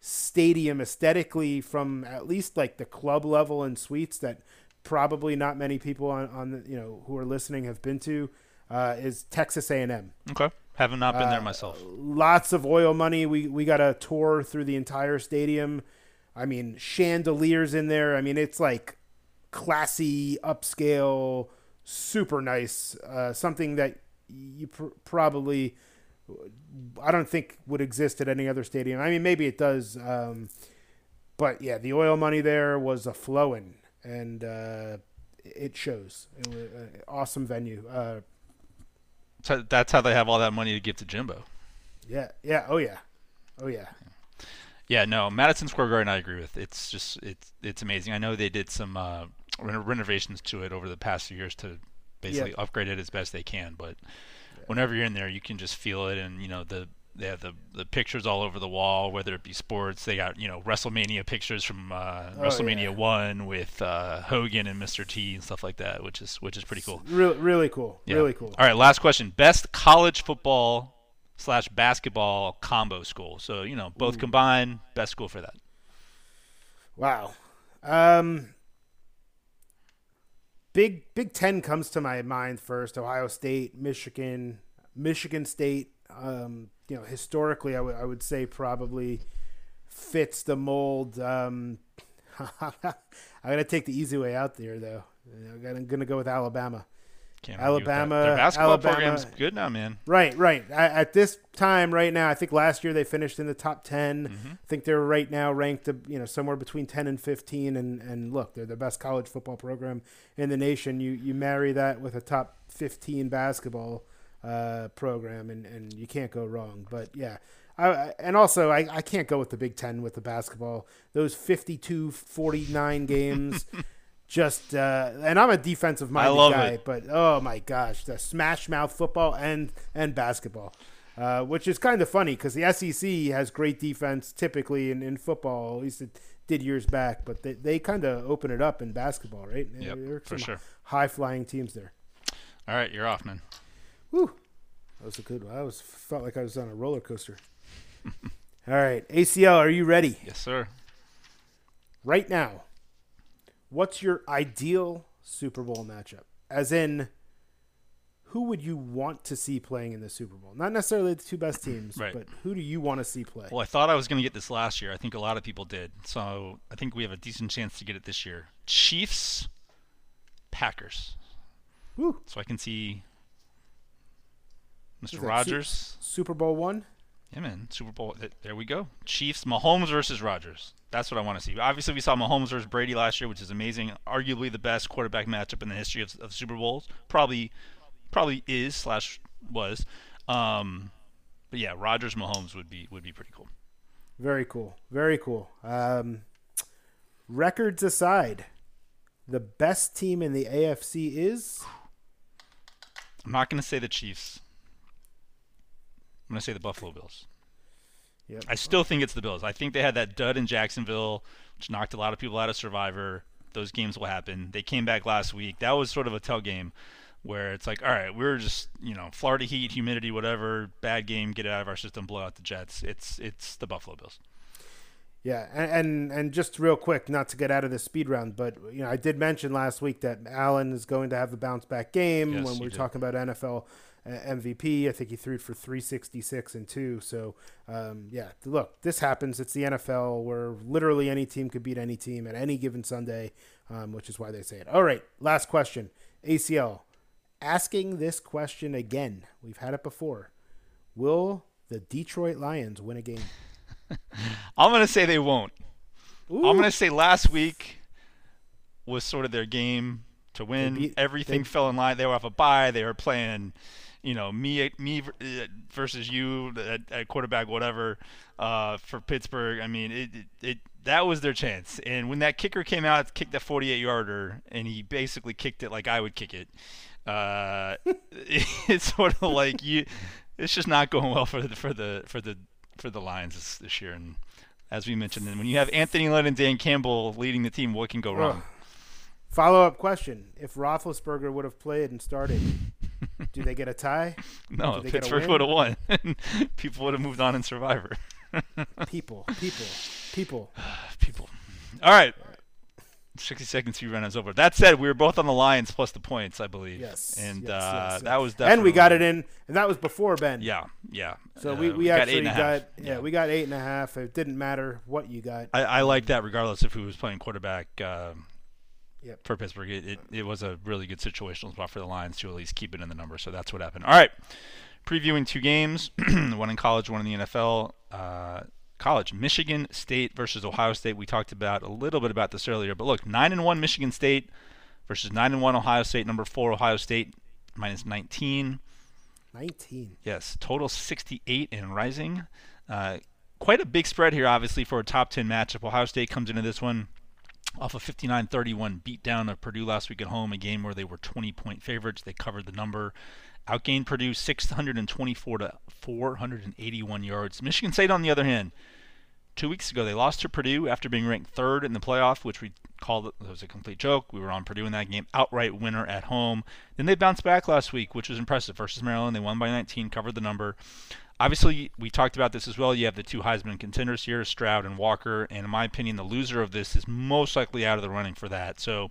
stadium aesthetically from at least like the club level and suites that probably not many people on, on the, you know who are listening have been to uh, is Texas A&M. Okay, haven't not been uh, there myself. Lots of oil money. We we got a tour through the entire stadium. I mean, chandeliers in there. I mean, it's like classy, upscale, super nice. Uh, something that you pr- probably I don't think would exist at any other stadium. I mean, maybe it does. Um, but yeah, the oil money there was a flowing and uh, it shows. It was an awesome venue. Uh, so that's how they have all that money to give to Jimbo. Yeah. Yeah. Oh yeah. Oh yeah. Yeah, no, Madison Square Garden, I agree with. It's just it's it's amazing. I know they did some uh, renovations to it over the past few years to basically yep. upgrade it as best they can. But yeah. whenever you're in there, you can just feel it, and you know the they have the the pictures all over the wall, whether it be sports. They got you know WrestleMania pictures from uh, oh, WrestleMania yeah. one with uh, Hogan and Mr. T and stuff like that, which is which is pretty cool. Really, really cool. Yeah. Really cool. All right, last question: best college football slash basketball combo school. So you know, both Ooh. combined, best school for that. Wow. Um, Big Big Ten comes to my mind first. Ohio State, Michigan, Michigan State. Um, you know, historically, I, w- I would say probably fits the mold. Um, <laughs> I'm gonna take the easy way out there, though. I'm gonna go with Alabama. Can't Alabama, their basketball Alabama, program's good now, man. Right, right. At this time, right now, I think last year they finished in the top 10 mm-hmm. I think they're right now ranked, you know, somewhere between ten and fifteen. And and look, they're the best college football program in the nation. You you marry that with a top fifteen basketball uh, program, and and you can't go wrong. But yeah. I, and also, I, I can't go with the Big Ten with the basketball. Those 52 49 <laughs> games. just uh, and I'm a defensive minded guy, it. but oh my gosh, the smash mouth football and and basketball, uh, which is kind of funny because the SEC has great defense typically in, in football. At least it did years back, but they, they kind of open it up in basketball, right? Yep, for sure. High flying teams there. All right, you're off, man. Woo, that was a good one. I was felt like I was on a roller coaster. <laughs> All right, ACL, are you ready? Yes, sir. Right now, what's your ideal Super Bowl matchup? As in, who would you want to see playing in the Super Bowl? Not necessarily the two best teams, right. but who do you want to see play? Well, I thought I was going to get this last year. I think a lot of people did. So I think we have a decent chance to get it this year. Chiefs, Packers. Woo. So I can see Mr. Rodgers. Super Bowl one? Yeah, man. Super Bowl. There we go. Chiefs, Mahomes versus Rodgers. That's what I want to see. Obviously, we saw Mahomes versus Brady last year, which is amazing. Arguably the best quarterback matchup in the history of, of Super Bowls. Probably, probably is slash was. Um, but yeah, Rodgers Mahomes would be would be pretty cool. Very cool. Very cool. Um, records aside, the best team in the AFC is. I'm not going to say the Chiefs. I'm going to say the Buffalo Bills. Yep. I still think it's the Bills. I think they had that dud in Jacksonville, which knocked a lot of people out of Survivor. Those games will happen. They came back last week. That was sort of a tell game where it's like, all right, we're just, you know, Florida heat, humidity, whatever, bad game, get it out of our system, blow out the Jets. It's it's the Buffalo Bills. Yeah, and, and, and just real quick, not to get out of the speed round, but you know, I did mention last week that Allen is going to have a bounce back game yes, when we are talking about NFL MVP. I think he threw for 366 and two. So, um, yeah, look, this happens. It's the NFL where literally any team could beat any team at any given Sunday, um, which is why they say it. All right, last question. ACL. Asking this question again. We've had it before. Will the Detroit Lions win a game? <laughs> I'm going to say they won't. Ooh. I'm going to say last week was sort of their game to win. Beat, Everything they, fell in line. They were off a bye. They were playing you know me me uh, versus you at, at quarterback whatever uh, for Pittsburgh. I mean it, it, it that was their chance. And when that kicker came out, kicked that 48 yarder, and he basically kicked it like I would kick it. Uh, <laughs> it's sort of like you. It's just not going well for the for the for the for the Lions this, this year. And as we mentioned, and when you have Anthony Lynn and Dan Campbell leading the team, what can go wrong? Follow up question: If Roethlisberger would have played and started, do they get a tie? <laughs> No, Pittsburgh would have won. <laughs> people would have moved on in Survivor. <laughs> people, people, people, <sighs> people. All right. 60 seconds to run is over. That said, we were both on the Lions plus the points, I believe. Yes. And yes, uh, yes, yes. that was definitely. And we got it in, and that was before Ben. Yeah, yeah. So uh, we, we, we actually got, got yeah, yeah, we got eight and a half. It didn't matter what you got. I, I like that regardless of who was playing quarterback. Um, yep. for Pittsburgh. It, it, it, was a really good situational spot for the Lions to at least keep it in the number. So that's what happened. All right. Previewing two games, <clears throat> one in college, one in the NFL. Uh, college, Michigan State versus Ohio State. We talked about a little bit about this earlier, but look, nine and one Michigan State versus nine and one Ohio State. Number four Ohio State minus 19. 19. Yes, total 68 and rising. Uh, quite a big spread here, obviously, for a top 10 matchup. Ohio State comes into this one off a 59-31 beatdown of Purdue last week at home, a game where they were 20-point favorites. They covered the number, outgained Purdue 624 to 481 yards. Michigan State, on the other hand, two weeks ago they lost to Purdue after being ranked third in the playoff, which we called it, was a complete joke. We were on Purdue in that game, outright winner at home. Then they bounced back last week, which was impressive versus Maryland. They won by 19, covered the number. Obviously, we talked about this as well. You have the two Heisman contenders here, Stroud and Walker, and in my opinion, the loser of this is most likely out of the running for that. So,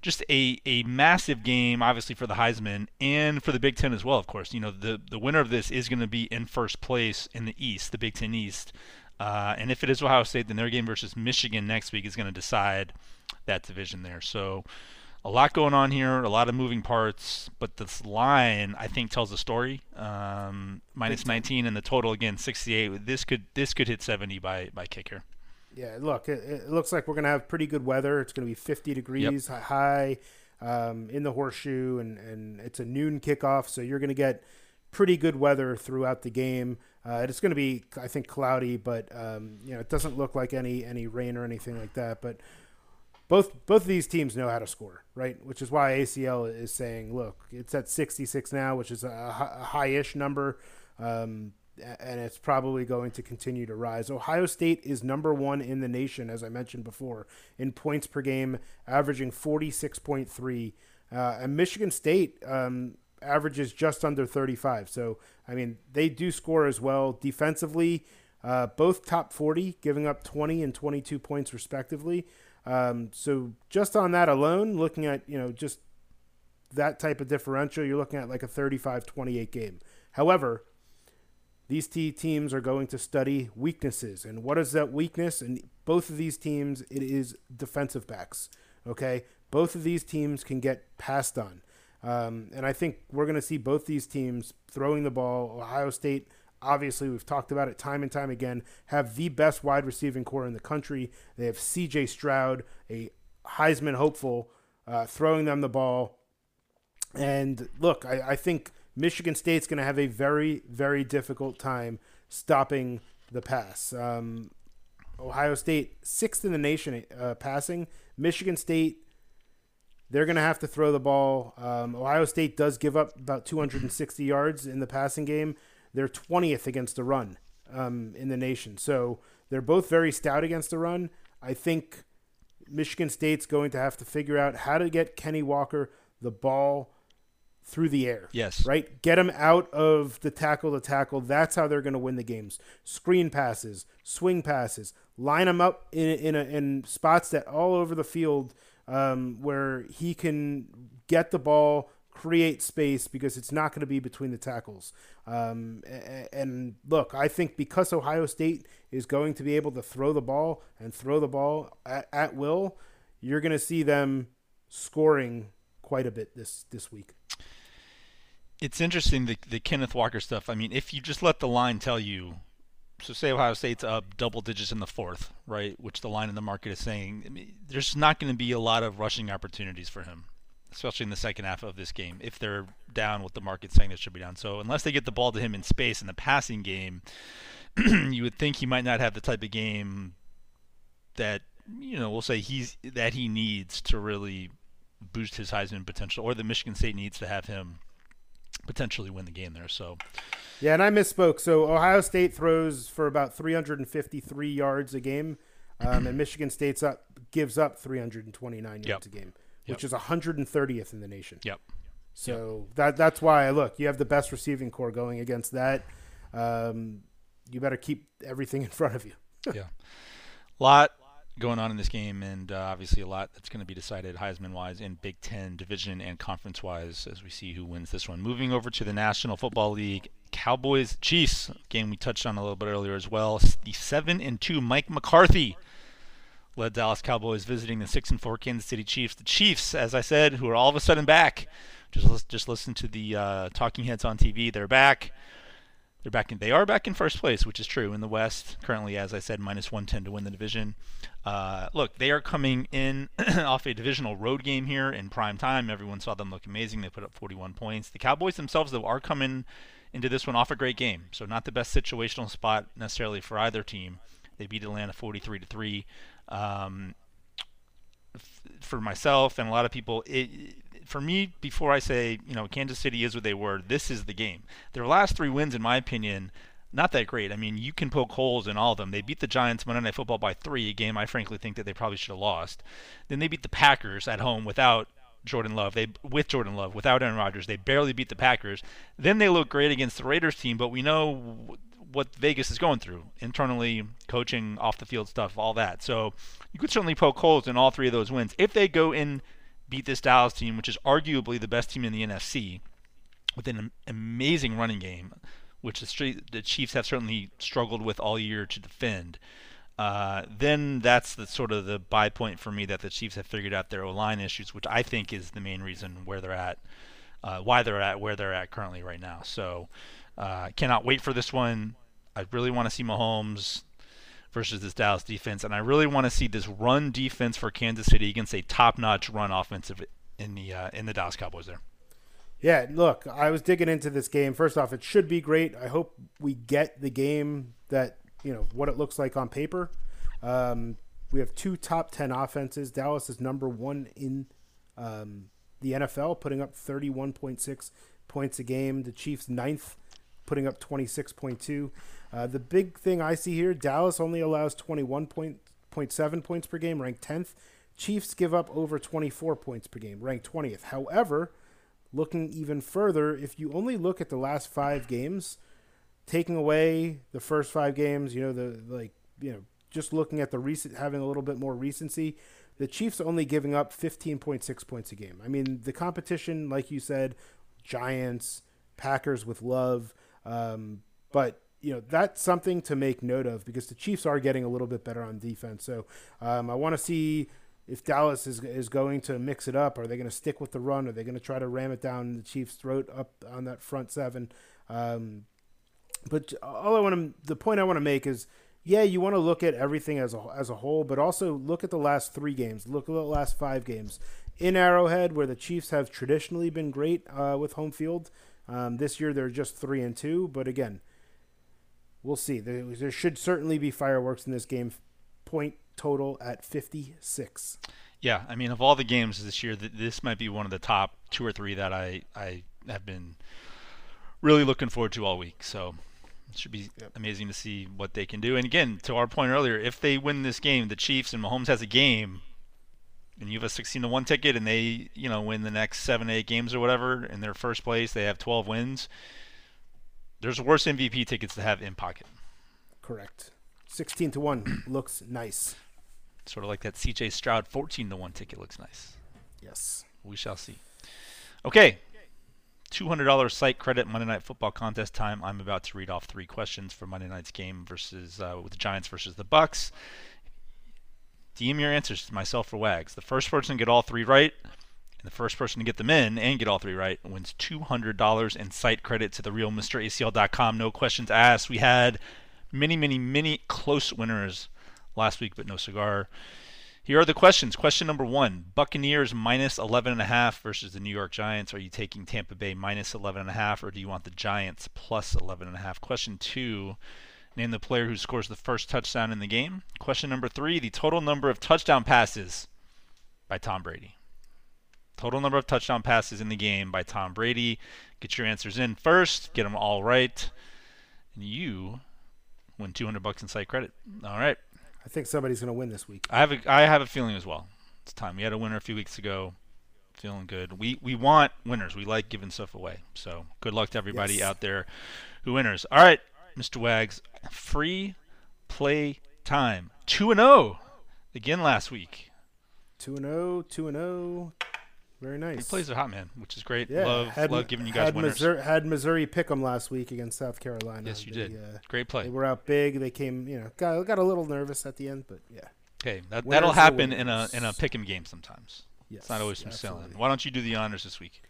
just a, a massive game, obviously for the Heisman and for the Big Ten as well. Of course, you know the the winner of this is going to be in first place in the East, the Big Ten East. Uh, and if it is Ohio State, then their game versus Michigan next week is going to decide that division there. So a lot going on here, a lot of moving parts, but this line I think tells a story. Um, minus 19 and the total again 68. This could this could hit 70 by by kicker. Yeah, look, it, it looks like we're going to have pretty good weather. It's going to be 50 degrees yep. high um, in the horseshoe, and and it's a noon kickoff, so you're going to get pretty good weather throughout the game. Uh, it's going to be, I think, cloudy, but um, you know it doesn't look like any any rain or anything like that. But both both of these teams know how to score, right? Which is why ACL is saying, look, it's at 66 now, which is a, a high-ish number, um, and it's probably going to continue to rise. Ohio State is number one in the nation, as I mentioned before, in points per game, averaging 46.3. Uh, and Michigan State um, averages just under 35. So, I mean, they do score as well defensively. Uh, both top 40, giving up 20 and 22 points respectively. Um, so just on that alone, looking at you know just that type of differential, you're looking at like a 35-28 game. However, these t- teams are going to study weaknesses, and what is that weakness? And both of these teams, it is defensive backs. Okay, both of these teams can get passed on, um, and I think we're going to see both these teams throwing the ball. Ohio State obviously we've talked about it time and time again, have the best wide receiving corps in the country. They have C.J. Stroud, a Heisman hopeful, uh, throwing them the ball. And look, I, I think Michigan State's going to have a very, very difficult time stopping the pass. Um, Ohio State, sixth in the nation uh, passing. Michigan State, they're going to have to throw the ball. Um, Ohio State does give up about 260 yards in the passing game. They're 20th against the run um, in the nation. So they're both very stout against the run. I think Michigan State's going to have to figure out how to get Kenny Walker the ball through the air. Yes. Right? Get him out of the tackle to tackle. That's how they're going to win the games. Screen passes, swing passes, line him up in in, a, in spots that all over the field um, where he can get the ball create space because it's not going to be between the tackles. Um, and look, I think because Ohio State is going to be able to throw the ball and throw the ball at, at will, you're going to see them scoring quite a bit this this week. It's interesting the the Kenneth Walker stuff. I mean, if you just let the line tell you so say Ohio State's up double digits in the fourth, right? Which the line in the market is saying I mean, there's not going to be a lot of rushing opportunities for him especially in the second half of this game, if they're down with the market saying they should be down. So unless they get the ball to him in space in the passing game, <clears throat> you would think he might not have the type of game that you know we'll say he's that he needs to really boost his Heisman potential, or that Michigan State needs to have him potentially win the game there. So. Yeah, and I misspoke. So Ohio State throws for about 353 yards a game, um, and Michigan State's up gives up 329 yards yep. a game yep. which is 130th in the nation. Yep. So yep. that that's why I look. You have the best receiving corps going against that. Um, you better keep everything <laughs> in front of you. <laughs> yeah. Lot going on in this game, and uh, obviously a lot that's going to be decided Heisman wise in Big Ten division and conference wise as we see who wins this one. Moving over to the National Football League, Cowboys Chiefs game we touched on a little bit earlier as well. The seven and two Mike McCarthy led Dallas Cowboys visiting the six and four Kansas City Chiefs. The Chiefs, as I said, who are all of a sudden back. Just just listen to the uh, talking heads on TV. They're back. They're back in. They are back in first place, which is true in the West. Currently, as I said, minus 110 to win the division. Uh, look, they are coming in <clears throat> off a divisional road game here in prime time. Everyone saw them look amazing. They put up 41 points. The Cowboys themselves, though, are coming into this one off a great game. So not the best situational spot necessarily for either team. They beat Atlanta 43 to three. Um, for myself and a lot of people, it, for me, before I say you know Kansas City is what they were, this is the game. Their last three wins, in my opinion, not that great. I mean, you can poke holes in all of them. They beat the Giants Monday Night Football by three, a game I frankly think that they probably should have lost. Then they beat the Packers at home without Jordan Love. They with Jordan Love without Aaron Rodgers. They barely beat the Packers. Then they look great against the Raiders team, but we know what Vegas is going through internally, coaching, off the field stuff, all that. So you could certainly poke holes in all three of those wins if they go and beat this Dallas team, which is arguably the best team in the NFC, with an amazing running game, which the Chiefs have certainly struggled with all year to defend. Uh, then that's the sort of the buy point for me that the Chiefs have figured out their O line issues, which I think is the main reason where they're at, uh, why they're at where they're at currently right now. So uh, cannot wait for this one. I really want to see Mahomes versus this Dallas defense, and I really want to see this run defense for Kansas City against a top-notch run offensive in the uh, in the Dallas Cowboys there. Yeah, look, I was digging into this game. First off, it should be great. I hope we get the game that you know what it looks like on paper. Um, we have two top ten offenses. Dallas is number one in um, the NFL, putting up thirty-one point six points a game. The Chiefs ninth, putting up twenty-six point two. Uh, the big thing I see here: Dallas only allows twenty-one point point seven points per game, ranked tenth. Chiefs give up over twenty-four points per game, ranked twentieth. However, looking even further, if you only look at the last five games taking away the first five games, you know, the like, you know, just looking at the recent, having a little bit more recency, the Chiefs only giving up 15.6 points a game. I mean, the competition, like you said, Giants, Packers with love, um, but you know that's something to make note of because the Chiefs are getting a little bit better on defense. So um, I want to see if Dallas is is going to mix it up. Are they going to stick with the run? Are they going to try to ram it down the Chiefs' throat up on that front seven? Um, but all I want to, the point I want to make is, yeah, you want to look at everything as a as a whole, but also look at the last three games. Look at the last five games in Arrowhead, where the Chiefs have traditionally been great uh, with home field. Um, this year they're just three and two, but again, we'll see. There, there should certainly be fireworks in this game. Point total at fifty six. Yeah, I mean, of all the games this year, this might be one of the top two or three that I I have been really looking forward to all week. So it should be yep. amazing to see what they can do. And again, to our point earlier, if they win this game, the Chiefs and Mahomes has a game, and you have a 16 to one ticket, and they you know win the next seven eight games or whatever in their first place, they have 12 wins. There's worse MVP tickets to have in pocket. Correct. 16 to one <clears throat> looks nice. Sort of like that CJ Stroud 14 to one ticket looks nice. Yes. We shall see. Okay, $200 site credit Monday Night Football contest time. I'm about to read off three questions for Monday night's game versus uh, with the Giants versus the Bucs. DM your answers to myself or Wags. The first person to get all three right, and the first person to get them in and get all three right wins $200 in site credit to the real Mr. ACL.com. No questions asked. We had many, many, many close winners last week, but no cigar. Here are the questions. Question number one Buccaneers minus 11.5 versus the New York Giants. Are you taking Tampa Bay minus 11.5 or do you want the Giants plus 11.5? Question two Name the player who scores the first touchdown in the game. Question number three The total number of touchdown passes by Tom Brady. Total number of touchdown passes in the game by Tom Brady. Get your answers in first, get them all right, and you win 200 bucks in site credit. All right. I think somebody's going to win this week. I have a, I have a feeling as well. It's time. We had a winner a few weeks ago. Feeling good. We we want winners. We like giving stuff away. So good luck to everybody yes. out there who winners. All right, Mr. Wags, free play time. Two and zero oh. again last week. Two and zero. Oh, two and zero. Very nice. He plays a hot man, which is great. Yeah, love, had, love giving you guys had winners. Missouri, had Missouri pick them last week against South Carolina. Yes, you they, did. Uh, great play. They were out big. They came, you know, got, got a little nervous at the end, but yeah. Okay, that, that'll happen in a in a pick 'em game sometimes. Yes, it's not always from selling. Why don't you do the honors this week?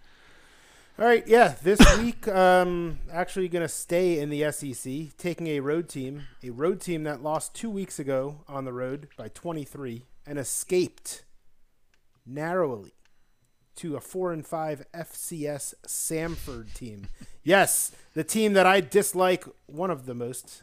All right, yeah. This <laughs> week, um, actually going to stay in the SEC, taking a road team, a road team that lost two weeks ago on the road by 23 and escaped narrowly to a four and five FCS Samford team. <laughs> Yes, the team that I dislike one of the most,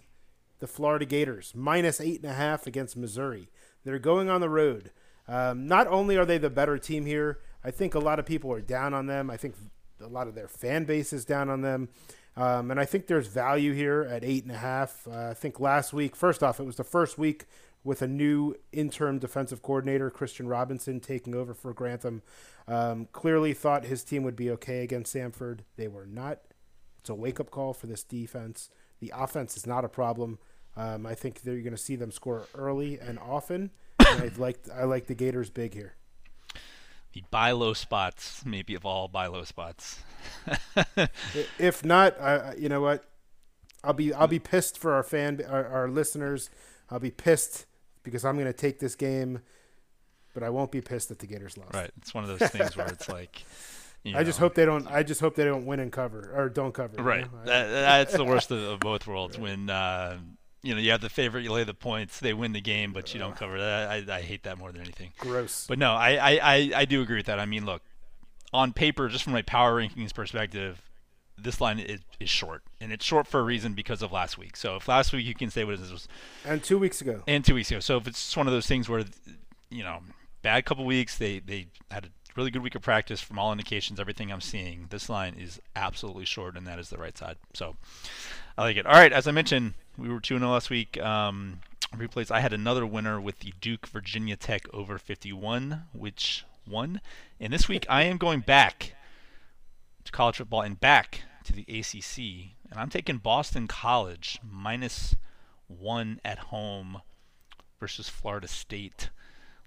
the Florida Gators, minus eight and a half against Missouri. They're going on the road. Um, not only are they the better team here, I think a lot of people are down on them. I think a lot of their fan base is down on them. Um, and I think there's value here at eight and a half. Uh, I think last week, first off, it was the first week with a new interim defensive coordinator, Christian Robinson, taking over for Grantham. Um, clearly thought his team would be okay against Samford. They were not. It's a wake up call for this defense. The offense is not a problem. Um, I think they're going to see them score early and often. <coughs> And I like I like the Gators big here. The buy low spots, maybe of all buy low spots. <laughs> if not, I, you know what? I'll be I'll be pissed for our fan our, our listeners. I'll be pissed because I'm going to take this game, but I won't be pissed that the Gators lost. Right. It's one of those things where it's like. <laughs> You know. I just hope they don't. I just hope they don't win and cover or don't cover. Right. You know? that, that's the worst of, of both worlds. Right. When uh, you know you have the favorite, you lay the points, they win the game, but you don't cover that. I, I hate that more than anything. Gross. But no, I, I, I, I do agree with that. I mean, look, on paper, just from a power rankings perspective, this line is, is short, and it's short for a reason because of last week. So if last week you can say what it was, and two weeks ago, and two weeks ago. So if it's one of those things where, you know, bad couple weeks, they they had a really good week of practice from all indications, everything I'm seeing. This line is absolutely short, and that is the right side. So I like it. All right, as I mentioned, we were 2 0 last week. Um, replays, I had another winner with the Duke Virginia Tech over 51, which won. And this week, I am going back to college football and back to the ACC. And I'm taking Boston College minus one at home versus Florida State.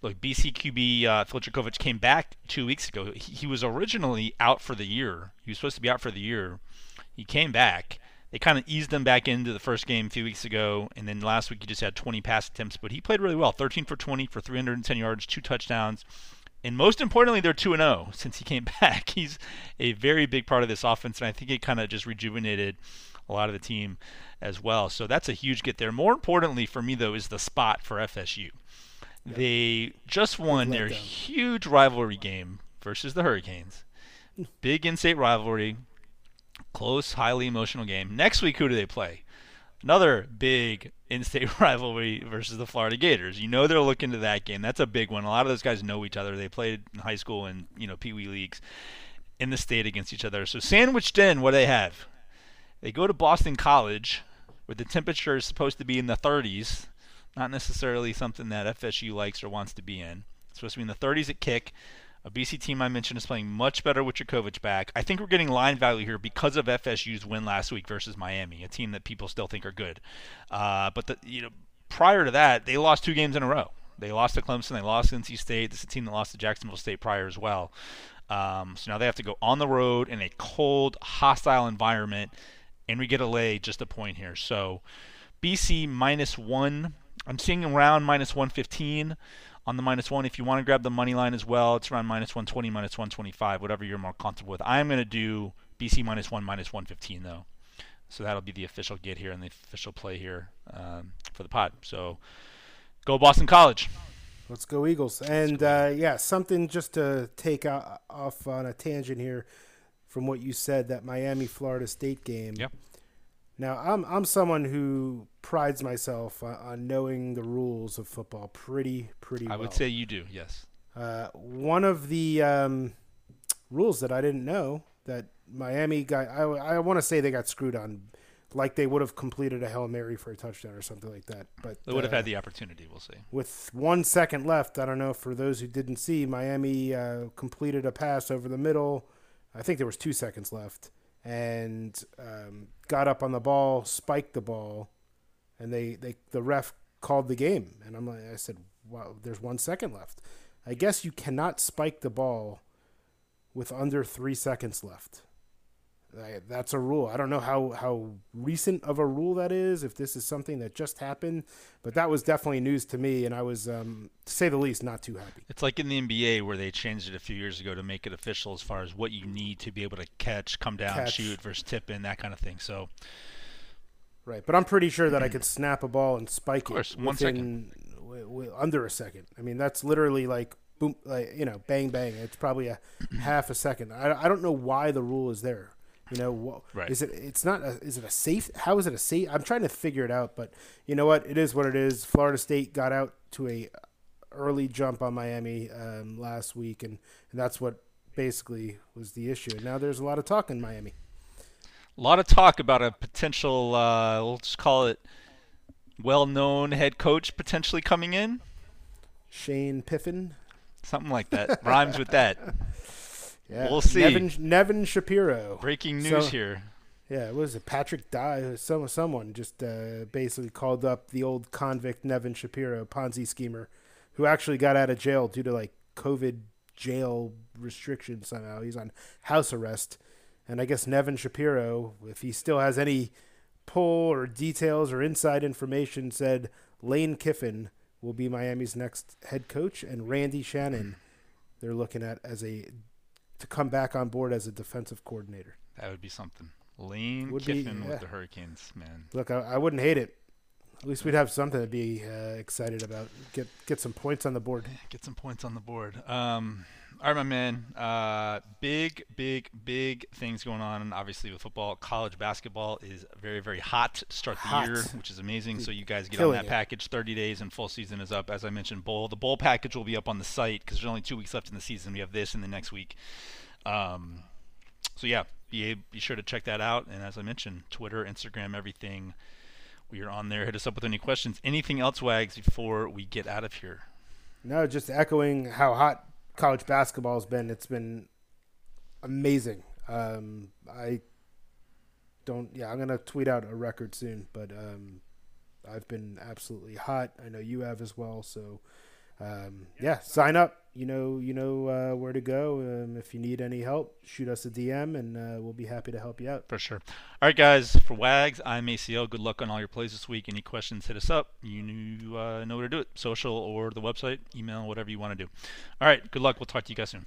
Look, BC QB uh, Jurkovec came back two weeks ago. He, he, was originally out for the year. He was supposed to be out for the year. He came back. They kind of eased him back into the first game a few weeks ago, and then last week he just had 20 pass attempts, but he played really well 13 for 20 for 310 yards, two touchdowns. And most importantly, they're 2 0 since he came <laughs> back. He's a very big part of this offense, and I think it kind of just rejuvenated a lot of the team as well. So that's a huge get there. More importantly for me, though, is the spot for FSU. They just won their down. huge rivalry game versus the Hurricanes. Big in-state rivalry, close, highly emotional game. Next week, who do they play? Another big in-state <laughs> rivalry versus the Florida Gators. You know they're looking to that game. That's a big one. A lot of those guys know each other. They played in high school and you know Pee Wee leagues in the state against each other. So sandwiched in, what do they have? They go to Boston College, where the temperature is supposed to be in the 30s not necessarily something that FSU likes or wants to be in. It's supposed to be in the 30s at kick. A BC team I mentioned is playing much better with Jurkovec back. I think we're getting line value here because of FSU's win last week versus Miami, a team that people still think are good. Uh, but the, you know, prior to that, they lost two games in a row. They lost to Clemson. They lost to NC State. This is a team that lost to Jacksonville State prior as well. Um, so now they have to go on the road in a cold, hostile environment, and we get a lay just a point here. So BC minus one I'm seeing around minus 115 on the minus one. If you want to grab the money line as well, it's around minus 120, minus 125, whatever you're more comfortable with. I'm going to do BC minus one, minus 115 though. So that'll be the official get here and the official play here um, for the pot. So go Boston College. Let's go Eagles. And uh, yeah, something just to take off on a tangent here from what you said that Miami Florida State game. Yep. Now, I'm I'm someone who prides myself on, on knowing the rules of football pretty pretty. Well. I well. would say you do. Yes. Uh, one of the um, rules that I didn't know that Miami got, I, I want to say they got screwed on, like they would have completed a hail mary for a touchdown or something like that. But they would have uh, had the opportunity. We'll see. With one second left, I don't know for those who didn't see, Miami uh, completed a pass over the middle. I think there was two seconds left and um, got up on the ball, spiked the ball, and they, they the ref called the game. And I'm like, I said, "Wow, there's one second left. I guess you cannot spike the ball with under three seconds left." that's a rule. I don't know how, how recent of a rule that is, if this is something that just happened, but that was definitely news to me, and I was, um, to say the least, not too happy. It's like in the NBA where they changed it a few years ago to make it official as far as what you need to be able to catch, come down, catch. shoot versus tip in, that kind of thing. So, right, but I'm pretty sure that I could snap a ball and spike course, it within w- w- under a second. I mean, that's literally like boom, like you know, bang bang. It's probably a <clears throat> half a second. I, I don't know why the rule is there You know, right. is it? It's not. A, is it a safe? How is it a safe? I'm trying to figure it out, but you know what? It is what it is. Florida State got out to a early jump on Miami um, last week, and, and that's what basically was the issue. And now there's a lot of talk in Miami. A lot of talk about a potential. Uh, we'll call it well-known head coach potentially coming in. Shane Piffin. Something like that. Rhymes with that. <laughs> Yeah, we'll see. Nevin, Nevin Shapiro. Breaking news so, here. Yeah, it was it Patrick Dye? Some someone just uh, basically called up the old convict Nevin Shapiro, Ponzi schemer, who actually got out of jail due to like COVID jail restrictions somehow. He's on house arrest, and I guess Nevin Shapiro, if he still has any pull or details or inside information, said Lane Kiffin will be Miami's next head coach, and Randy Shannon they're looking at as a to come back on board as a defensive coordinator. That would be something. Lane would Kiffin be, yeah. with the Hurricanes, man. Look, I, I, wouldn't hate it. At least we'd have something to be uh, excited about. Get get some points on the board. Get some points on the board. Um, all right, my man. Uh, big, big, big things going on. Obviously, with football, college basketball is very, very hot to start the hot. year, which is amazing. So you guys get on that it. package. 30 days and full season is up. As I mentioned, bowl. The bowl package will be up on the site because there's only two weeks left in the season. We have this in the next week. Um, so yeah, be be sure to check that out. And as I mentioned, Twitter, Instagram, everything. We are on there. Hit us up with any questions. Anything else, Wags, before we get out of here? No, just echoing how hot college basketball has been. It's been amazing. Um, I don't. Yeah, I'm gonna tweet out a record soon, but um, I've been absolutely hot. I know you have as well. So um, yeah, sign up. You know, you know uh, where to go. Um, if you need any help, shoot us a DM, and uh, we'll be happy to help you out. For sure. All right, guys. For Wags, I'm ACL. Good luck on all your plays this week. Any questions, hit us up. You uh, know where to do it: social or the website, email, whatever you want to do. All right. Good luck. We'll talk to you guys soon.